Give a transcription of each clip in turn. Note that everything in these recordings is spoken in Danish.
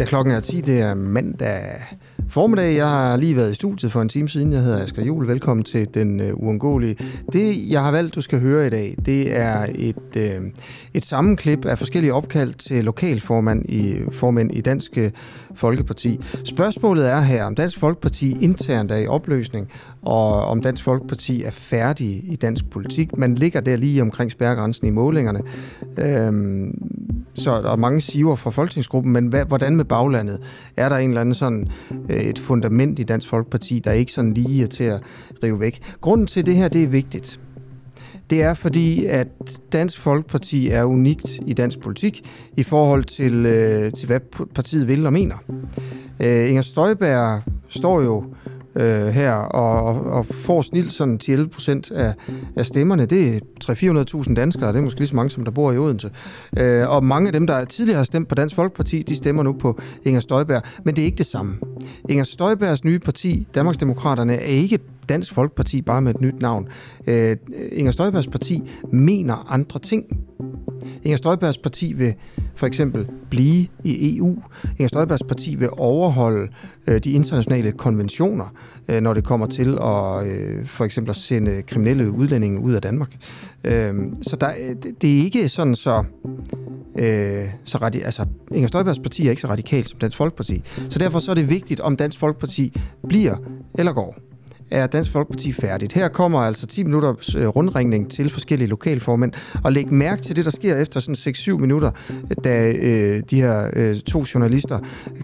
Ja, klokken er 10. Det er mandag formiddag. Jeg har lige været i studiet for en time siden. Jeg hedder Asger Jul. Velkommen til Den uh, Uundgåelige. Det, jeg har valgt, du skal høre i dag, det er et, øh, et sammenklip af forskellige opkald til lokalformand i, formænd i Dansk øh, Folkeparti. Spørgsmålet er her, om Dansk Folkeparti internt er i opløsning, og om Dansk Folkeparti er færdig i dansk politik. Man ligger der lige omkring spærregrænsen i målingerne. Øhm, så der er mange siver fra Folketingsgruppen, men hvad, hvordan med baglandet? Er der en eller anden sådan øh, et fundament i Dansk Folkeparti, der ikke sådan lige er til at rive væk? Grunden til det her, det er vigtigt. Det er fordi, at Dansk Folkeparti er unikt i dansk politik i forhold til, øh, til hvad partiet vil og mener. Øh, Inger Støjberg står jo øh, her, og, og får snilt sådan 10-11 procent af, af stemmerne. Det er 300-400.000 danskere, det er måske lige så mange, som der bor i Odense. Øh, og mange af dem, der tidligere har stemt på Dansk Folkeparti, de stemmer nu på Inger Støjberg, men det er ikke det samme. Inger Støjbergs nye parti, Danmarksdemokraterne, er ikke Dansk Folkeparti bare med et nyt navn. Øh, Inger Støjbergs parti mener andre ting. Inger Støjbergs parti vil for eksempel blive i EU. Inger Støjbergs parti vil overholde øh, de internationale konventioner, øh, når det kommer til at øh, for eksempel at sende kriminelle udlændinge ud af Danmark. Øh, så der, øh, det er ikke sådan så... Øh, så radi- altså, Inger Støjbergs parti er ikke så radikalt som Dansk Folkeparti. Så derfor så er det vigtigt, om Dansk Folkeparti bliver eller går er Dansk Folkeparti færdigt. Her kommer altså 10 minutters øh, rundringning til forskellige lokalformænd, og læg mærke til det, der sker efter sådan 6-7 minutter, da øh, de her øh, to journalister,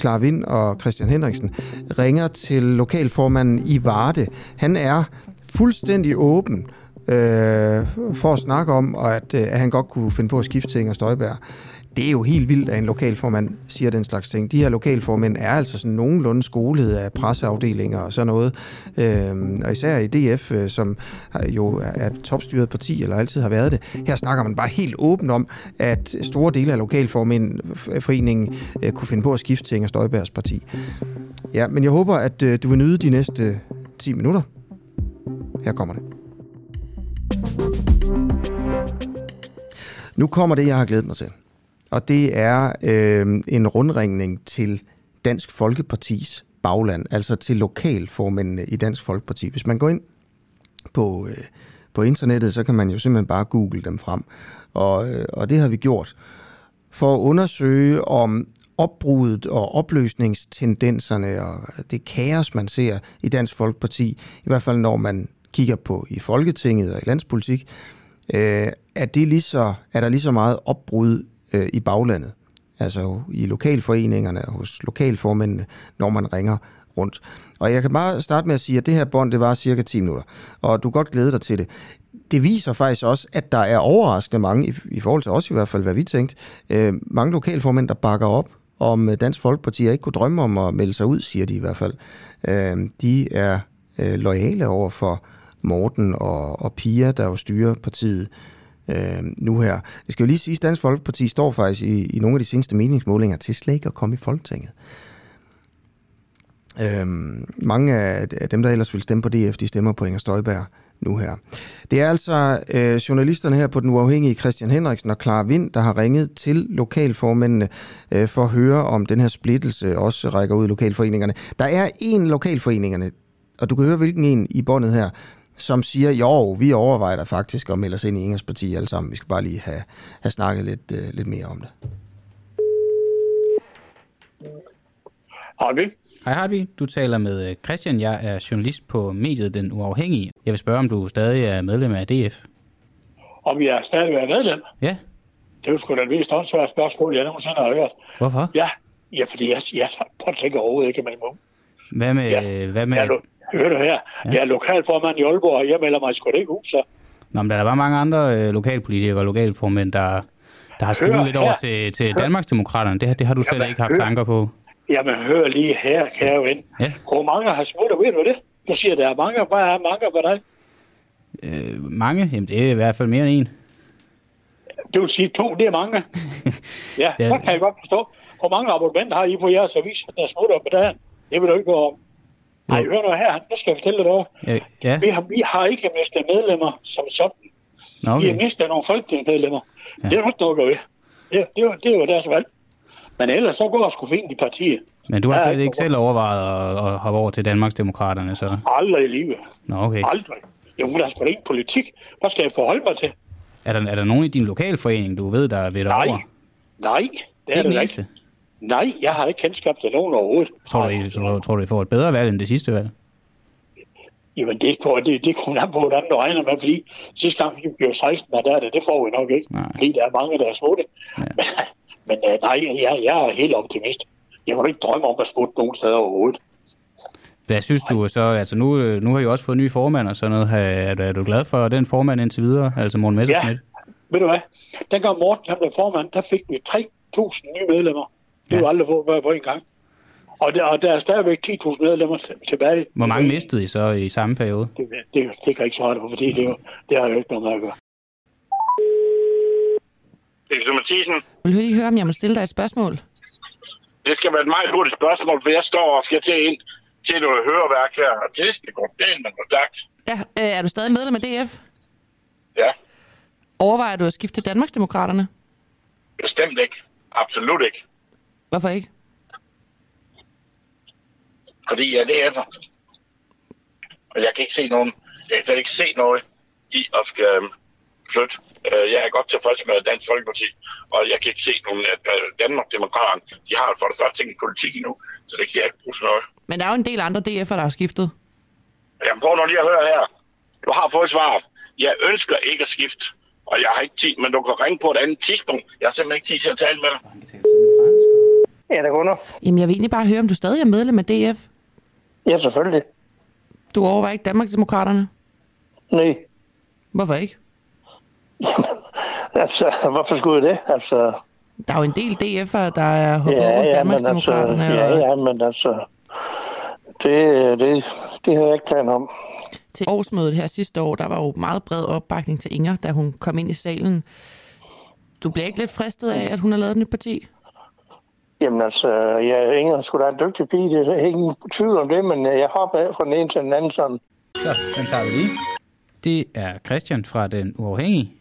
Clara Vind og Christian Henriksen, ringer til lokalformanden i Varde. Han er fuldstændig åben øh, for at snakke om, at, øh, at han godt kunne finde på at skifte til Inger Støjberg det er jo helt vildt, at en lokalformand siger den slags ting. De her lokalformænd er altså sådan nogenlunde skolet af presseafdelinger og sådan noget. Øhm, og især i DF, øh, som jo er et topstyret parti, eller altid har været det. Her snakker man bare helt åbent om, at store dele af lokalformændforeningen øh, kunne finde på at skifte til Inger Støjbergs parti. Ja, men jeg håber, at øh, du vil nyde de næste øh, 10 minutter. Her kommer det. Nu kommer det, jeg har glædet mig til og det er øh, en rundringning til Dansk Folkepartis bagland, altså til lokalformændene i Dansk Folkeparti. Hvis man går ind på, øh, på internettet, så kan man jo simpelthen bare google dem frem. Og, øh, og det har vi gjort for at undersøge om opbruddet og opløsningstendenserne og det kaos, man ser i Dansk Folkeparti, i hvert fald når man kigger på i Folketinget og i landspolitik, øh, er, det lige så, er der lige så meget opbrud øh, i baglandet, altså i lokalforeningerne og hos lokalformændene, når man ringer rundt. Og jeg kan bare starte med at sige, at det her bånd, det var cirka 10 minutter, og du kan godt glæde dig til det. Det viser faktisk også, at der er overraskende mange, i, i forhold til os i hvert fald, hvad vi tænkte, øh, mange lokalformænd, der bakker op om øh, Dansk Folkeparti, og ikke kunne drømme om at melde sig ud, siger de i hvert fald. Øh, de er øh, lojale over for Morten og, og Pia, der jo styrer partiet øh, nu her. Det skal jo lige sige, at Dansk Folkeparti står faktisk i, i nogle af de seneste meningsmålinger til slet ikke at komme i Folketinget. Øhm, mange af dem, der ellers vil stemme på DF, de stemmer på Inger Støjberg nu her. Det er altså øh, journalisterne her på Den Uafhængige, Christian Henriksen og Clara Vind, der har ringet til lokalformændene øh, for at høre, om den her splittelse også rækker ud i lokalforeningerne. Der er en lokalforeningerne, og du kan høre, hvilken en i båndet her, som siger, jo, vi overvejer faktisk at melde os ind i Ingers parti alle sammen. Vi skal bare lige have, have snakket lidt, uh, lidt mere om det. Harvey. Hej Harvey, du taler med øh, Christian. Jeg er journalist på mediet Den Uafhængige. Jeg vil spørge, om du stadig er medlem af DF? Om jeg stadig er medlem? Ja. Det er jo sgu da et vist åndssvært spørgsmål, jeg nogensinde har hørt. Hvorfor? Ja, ja fordi jeg, jeg, jeg tænker overhovedet ikke, at man må. Hvad med... Ja, hvad med... Jeg, Hør du her, ja. jeg er lokalformand i Aalborg, og jeg melder mig sgu ikke ud, så. Nå, men der er bare mange andre øh, lokalpolitikere og lokalformænd, der, der har skudt lidt over til, til Danmarksdemokraterne. Det, det har du slet Jamen, ikke haft hør. tanker på. Jamen, hør lige her, kære ven. Ja. Hvor mange har smuttet, ved du det? Du siger, der er mange. Hvad er mange for dig? Øh, mange? Jamen, det er i hvert fald mere end en. Det vil sige to, det er mange. ja, det, er... kan jeg godt forstå. Hvor mange abonnementer har I på jeres avis, der smutter på dagen? Det vil du ikke gå om. Nej, hør nu her. Nu skal jeg fortælle dig noget. Ja, ja. Vi, har, vi har ikke mistet medlemmer som sådan. Okay. Vi har mistet nogle folketingsmedlemmer. Ja. Det er ikke noget ved. Det, det, er, det jo deres valg. Men ellers så går det sgu fint i partiet. Men du har slet ikke selv overvejet at, at hoppe over til Danmarksdemokraterne, så? Aldrig i livet. Nå, okay. Aldrig. Jo, der er sgu da ikke politik. Hvad skal jeg forholde mig til? Er der, er der nogen i din lokalforening, du ved, der ved dig Nej. over? Nej, det er det ikke. Nej, jeg har ikke kendskab til nogen overhovedet. Tror du, I, tror, tror du, I får et bedre valg end det sidste valg? Jamen, det, på, det, det kunne an på, hvordan du regner med, fordi sidste gang vi blev 16, der er det, det får vi nok ikke. Nej. Fordi der er mange, der er smutte. Ja. Men, men øh, nej, jeg, jeg er helt optimist. Jeg kunne ikke drømme om at smutte nogen steder overhovedet. Hvad synes du så? Altså nu, øh, nu har I også fået ny formand og sådan noget. Er, er, du- glad for den formand indtil videre? Altså Morten Messerschmidt? Ved du hvad? Dengang Morten han blev formand, der fik vi 3.000 nye medlemmer. Det Ja. var aldrig på, på, på en gang. Og der, og der er stadigvæk 10.000 medlemmer til- tilbage. Hvor mange mistede I så i samme periode? Det, det, det kan jeg ikke svare på, fordi det, er jo, det har jo ikke noget med at gøre. Victor Mathisen, Vil du lige høre, om jeg må stille dig et spørgsmål? det skal være et meget hurtigt spørgsmål, for jeg står og skal til ind til noget høreværk her, og det skal gå pænt, men gå stærkt. Ja, øh, er du stadig medlem af DF? Ja, Overvejer du at skifte til Danmarksdemokraterne? bestemt ikke. Absolut ikke. Hvorfor ikke? Fordi jeg er DF'er. Og jeg kan ikke se nogen, jeg kan ikke se noget i at skal øhm, flytte. Øh, Jeg er godt tilfreds med Dansk Folkeparti, og jeg kan ikke se nogen, at øh, Danmarksdemokraterne, de har for det første ingen politik endnu, så det kan jeg ikke bruge til noget. Men der er jo en del andre DF'er, der har skiftet. Jamen prøv nu lige at høre her. Du har fået svaret. Jeg ønsker ikke at skifte, og jeg har ikke tid, men du kan ringe på et andet tidspunkt. Jeg har simpelthen ikke tid til at tale med dig. Ja, der kunder. Jamen, jeg vil egentlig bare høre, om du stadig er medlem af DF. Ja, selvfølgelig. Du overvejer ikke Danmarksdemokraterne. Nej. Hvorfor ikke? Altså, hvorfor skulle det? Altså, Der er jo en del DF'er, der er hoppet ja, over ja, altså, Danmarksdemokraterne. ja, og ja, men altså, det, det, det har jeg ikke planer om. Til årsmødet her sidste år, der var jo meget bred opbakning til Inger, da hun kom ind i salen. Du bliver ikke lidt fristet af, at hun har lavet et nyt parti? Jamen altså, jeg er Inger sgu da en dygtig pige, det er ingen tvivl om det, men jeg hopper af fra den ene til den anden sådan. Så, den tager vi lige. Det er Christian fra Den Uafhængige.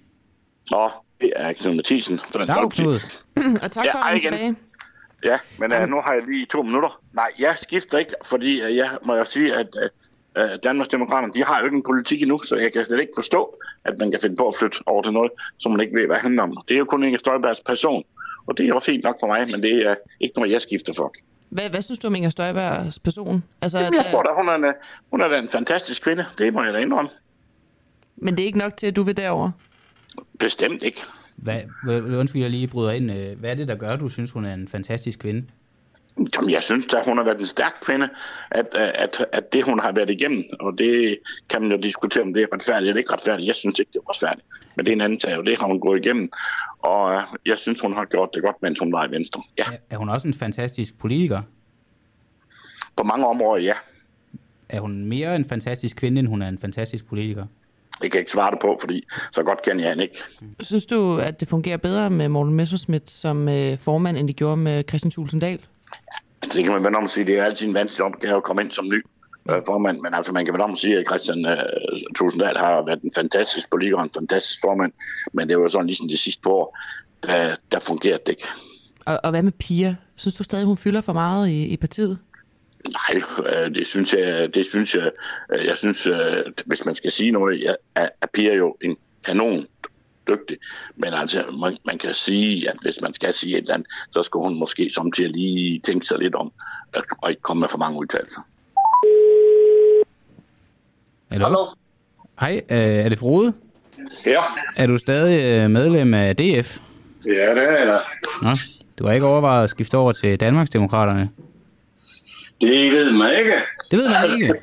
Nå, det er Knud Mathisen fra den Dag, Knud. Og tak Ja, for at igen. tilbage. Ja, men uh, nu har jeg lige to minutter. Nej, jeg skifter ikke, fordi uh, jeg må jo sige, at uh, Danmarksdemokraterne, de har jo ikke en politik endnu, så jeg kan slet ikke forstå, at man kan finde på at flytte over til noget, som man ikke ved, hvad det handler om. Det er jo kun Inger Støjbergs person, og det er jo fint nok for mig, men det er ikke noget, jeg skifter for. Hvad, hvad synes du om Inger Støjbergs person? Altså, Jamen, jeg tror da, hun er, en, hun er da en fantastisk kvinde. Det må jeg da indrømme. men det er ikke nok til, at du vil derover. Bestemt ikke. Hvad, undskyld, jeg lige bryder ind. Øh, Hvad er det, der gør, at du synes, hun er en fantastisk kvinde? Jamen, jeg synes at hun har været en stærk kvinde, at, at, at det, hun har været igennem, og det kan man jo diskutere, om det er retfærdigt eller ikke retfærdigt. Jeg synes ikke, det er retfærdigt. Men det er en anden sag, og det har hun gået igennem. Og øh, jeg synes, hun har gjort det godt, mens hun var i Venstre. Ja, Er hun også en fantastisk politiker? på mange områder, ja. Er hun mere en fantastisk kvinde, end hun er en fantastisk politiker? Det kan jeg ikke svare det på, fordi så godt kender jeg hende ikke. Synes du, at det fungerer bedre med Morten Messerschmidt som øh, formand, end det gjorde med Christian Thulesen Dahl? Altså, det kan man vende om at sige, det er altid en vanskelig opgave at komme ind som ny øh, formand, men altså man kan vende om sige, at Christian øh, Tulsendal har været en fantastisk politiker en fantastisk formand, men det var sådan ligesom de sidste år, der, der fungerede det ikke. Og, og hvad med Pia? Synes du stadig, hun fylder for meget i, i partiet? Nej, øh, det synes jeg, det synes jeg, øh, jeg synes, øh, hvis man skal sige noget, er, Pia jo en kanon dygtig, men altså, man, man kan sige, at hvis man skal sige et eller andet, så skulle hun måske samtidig lige tænke sig lidt om, og ikke komme med for mange udtalelser. Hallo? Hej, øh, er det Frode? Ja, Er du stadig øh, medlem af DF? ja det er jeg. Nå, du har ikke overvejet at skifte over til Danmarksdemokraterne? Det ved man ikke. Det ved man ikke.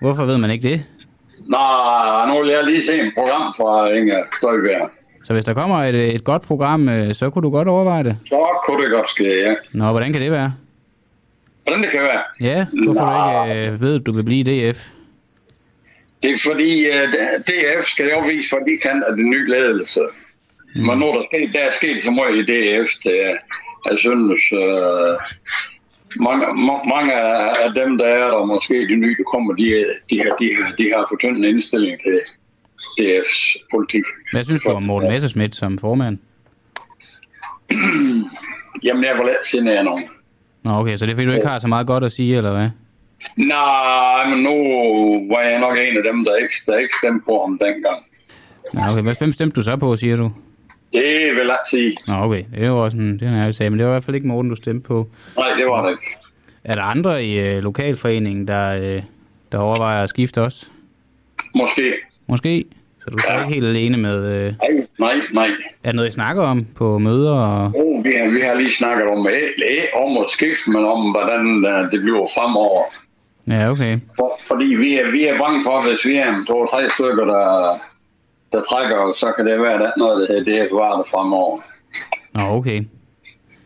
Hvorfor ved man ikke det? Nå, nu vil jeg lige se en program fra Inger Støjberg. Så hvis der kommer et, et godt program, øh, så kunne du godt overveje det. Så kunne det godt ske, ja. Nå, hvordan kan det være? Hvordan det kan være? Ja, hvorfor du ikke øh, ved, at du vil blive DF? Det er fordi, uh, DF skal jo vise, for de kan af den nye ledelse. Mm. Men nu er der, sket, der er sket så meget i DF, det jeg synes, uh, mange, ma- mange af dem, der er der, måske de nye, der kommer, de, de, har, de, har, de har fået en indstilling til DF's politik. Hvad synes du om Morten Messerschmidt som formand? Jamen, jeg vil ikke genere nogen. Nå, okay, så det er fordi, du ikke har så meget godt at sige, eller hvad? Nej, men nu var jeg nok en af dem, der ikke, der ikke stemte på ham dengang. Nå, okay, hvad hvem stemte du så på, siger du? Det vil jeg sige. Nå, okay, det er jo også en, det er en sag, men det var i hvert fald ikke Morten, du stemte på. Nej, det var det ikke. Er der andre i øh, lokalforeningen, der, øh, der overvejer at skifte også? Måske. Måske? Så du er Ja. ikke helt alene med... Øh, Nej, nej, nej. er det noget, I snakker om på møder? Og... Oh, vi, har, vi har lige snakket om, ikke om at skifte, men om, hvordan uh, det bliver fremover. Ja, okay. For, fordi vi er, vi er bange for, at hvis vi er to-tre stykker, der, der trækker, så kan det være, at noget af det, det er bevaret fremover. Nå, okay.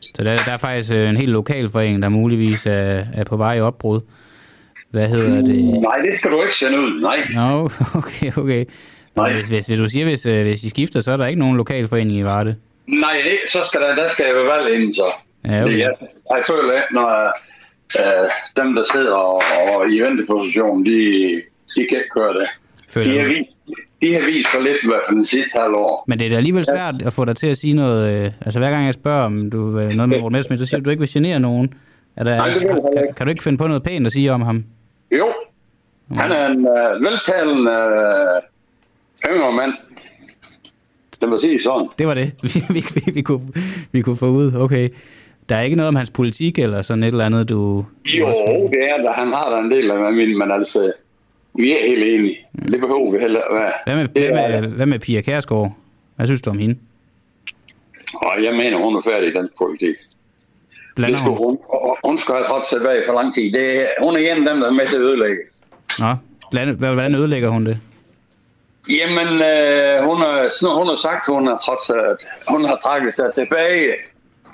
Så der, der er faktisk øh, en helt lokalforening, der muligvis er, er på vej i opbrud. Hvad hedder det? Nej, det skal du ikke sende ud. Nej. Nå, okay, okay. Nej. Hvis, hvis, hvis du siger, hvis, øh, hvis I skifter, så er der ikke nogen lokalforening i Varde. Nej, så skal der, der skal jeg være valg inden så. Ja, okay. Det, jeg, jeg føler ikke, når øh, dem, der sidder og, og i venteposition, de, de kan ikke køre det. Føler De har, vist, de har vist for lidt i hvert fald den sidste halvår. Men det er da alligevel svært at få dig til at sige noget. Øh, altså hver gang jeg spørger om du, øh, noget med Morten Messerschmidt, så siger du, du ikke vil genere nogen. Er der, Nej, det vil kan, ikke. kan, du ikke finde på noget pænt at sige om ham? Jo, han er en øh, veltalende øh, yngre mand. Det må sige sådan. Det var det, vi, vi, vi, vi, kunne, vi kunne få ud. Okay. Der er ikke noget om hans politik eller sådan et eller andet, du... Jo, det er der. Han har da en del af min, men altså, vi er helt enige. Det behøver vi heller være. Hvad med, Det hvad er- med, hvad med Pia Kærsgaard? Hvad synes du om hende? Og jeg mener, hun er færdig i den politik. Blander Det skulle hun? hun, hun skal have trådt tilbage for lang tid. Det, hun er en af dem, der er med til at ødelægge. Nå, hvad- hvordan ødelægger hun det? Jamen, øh, hun, har, hun har sagt, hun har, trods, at hun har trækket sig tilbage.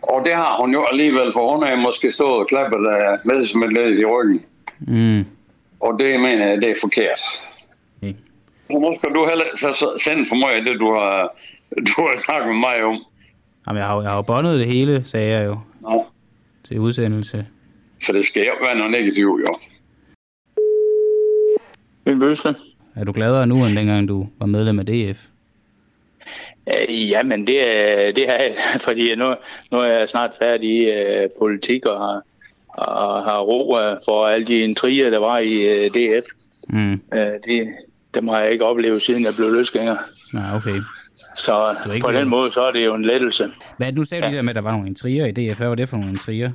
Og det har hun jo alligevel, for hun har måske stået og klappet af Messerschmidt lidt i ryggen. Mm. Og det mener jeg, det er forkert. Okay. Nu skal du heller så, sende for mig det, du har, du har snakket med mig om. Jamen, jeg har, jeg har jo båndet det hele, sagde jeg jo, Nå, til udsendelse. for det skal jo være noget negativt, jo. Min bøsle. Er du gladere nu, end dengang du var medlem af DF? Øh, jamen, det, er- det er jeg, fordi nu, nu er jeg snart færdig i øh, politik og har, og har ro øh, for alle de intriger, der var i øh, DF. Mm. Øh, det, dem har jeg ikke oplevet, siden jeg blev løsgænger. Nej, okay. Så på den måde, så er det jo en lettelse. Hvad, nu sagde du lige der med, at der var nogle intriger i DF. Hvad var det for nogle intriger?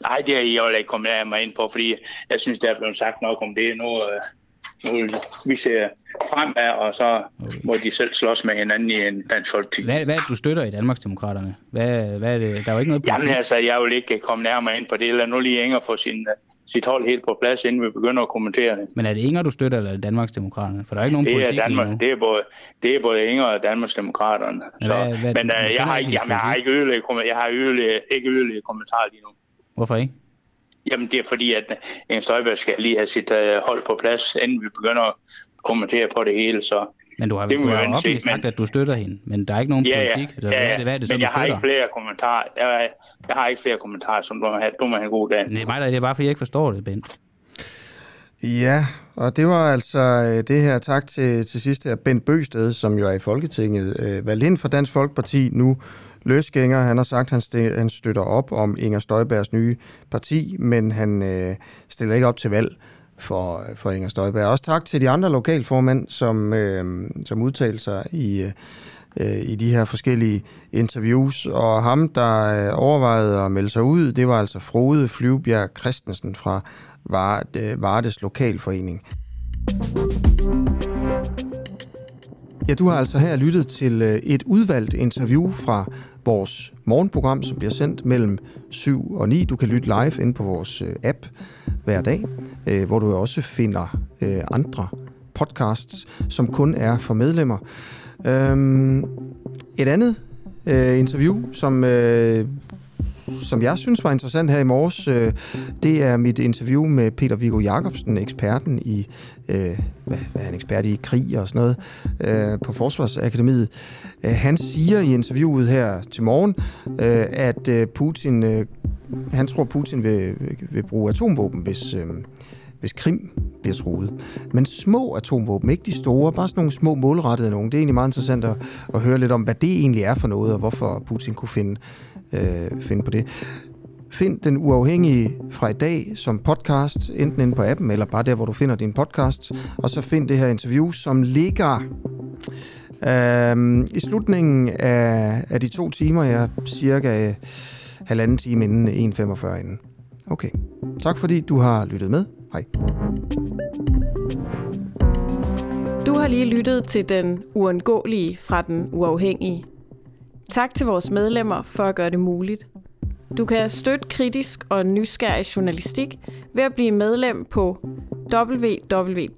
Nej, det er jeg vil ikke komme mig ind på, fordi jeg synes, der er blevet sagt nok om det. Nu, øh, nu vi ser fremad, og så Okay. må de selv slås med hinanden i en dansk folketing. Hvad, hvad er det, du støtter i Danmarksdemokraterne? Hvad, hvad er det? Der er jo ikke noget politik. Jamen altså, jeg vil ikke komme nærmere ind på det. Lad nu lige Inger få sin, øh, sit hold helt på plads, inden vi begynder at kommentere det. Men er det Inger, du støtter, eller er det Danmarksdemokraterne? For der er ikke nogen Det er, politik lige Danmark, det er både, det er både Inger og Danmarksdemokraterne. Så, hvad- hvad- men uh, jeg, har ikke jamen, jeg har ikke yderligere, jeg har yderligere, ikke yderligere kommentarer lige nu. Hvorfor ikke? Jamen det er fordi, at en Støjberg skal lige have sit uh, hold på plads, inden vi begynder at kommentere på det hele. Så Men du har, Det må du har offentligt sagt, at du støtter hende. Men der er ikke nogen ja, ja, politik. Så ja, hvad, er ja. det, hvad er det så, men jeg har ikke flere kommentarer. Jeg, jeg har ikke flere kommentarer, som du må have, du må have en god dag. Er mig, der det er bare, fordi jeg ikke forstår det, Bent. Ja, og det var altså øh, det her. Tak til, til sidst her. Bent Bøsted, som jo er i Folketinget, øh, valgt ind for Dansk Folkeparti, nu løsgænger. Han har sagt, at han, han støtter op om Inger Støjbergs nye parti, men han øh, stiller ikke op til valg for, for Inger Støjberg. Også tak til de andre lokalformænd, som, øh, som udtalte sig i, øh, i de her forskellige interviews. Og ham, der øh, overvejede at melde sig ud, det var altså Frode Flyvbjerg Christensen fra øh, Vardes Lokalforening. Ja, du har altså her lyttet til øh, et udvalgt interview fra vores morgenprogram, som bliver sendt mellem 7 og 9. Du kan lytte live ind på vores øh, app hver dag, øh, hvor du også finder øh, andre podcasts, som kun er for medlemmer. Øhm, et andet øh, interview, som, øh, som jeg synes var interessant her i morges, øh, det er mit interview med Peter Viggo Jacobsen, eksperten i, øh, hvad, hvad er han ekspert i, krig og sådan noget, øh, på Forsvarsakademiet. Øh, han siger i interviewet her til morgen, øh, at øh, Putin, øh, han tror Putin vil, vil bruge atomvåben, hvis, øh, hvis Krim bliver truet. Men små atomvåben, ikke de store, bare sådan nogle små målrettede nogen. Det er egentlig meget interessant at, at høre lidt om, hvad det egentlig er for noget, og hvorfor Putin kunne finde øh, finde på det. Find Den Uafhængige fra i dag som podcast, enten inde på appen, eller bare der, hvor du finder din podcast. Og så find det her interview, som ligger øh, i slutningen af, af de to timer. Jeg er cirka øh, halvanden time inden 1.45 inden. Okay. Tak fordi du har lyttet med. Hej. Du har lige lyttet til Den Uundgåelige fra Den Uafhængige. Tak til vores medlemmer for at gøre det muligt. Du kan støtte kritisk og nysgerrig journalistik ved at blive medlem på www.duah.dk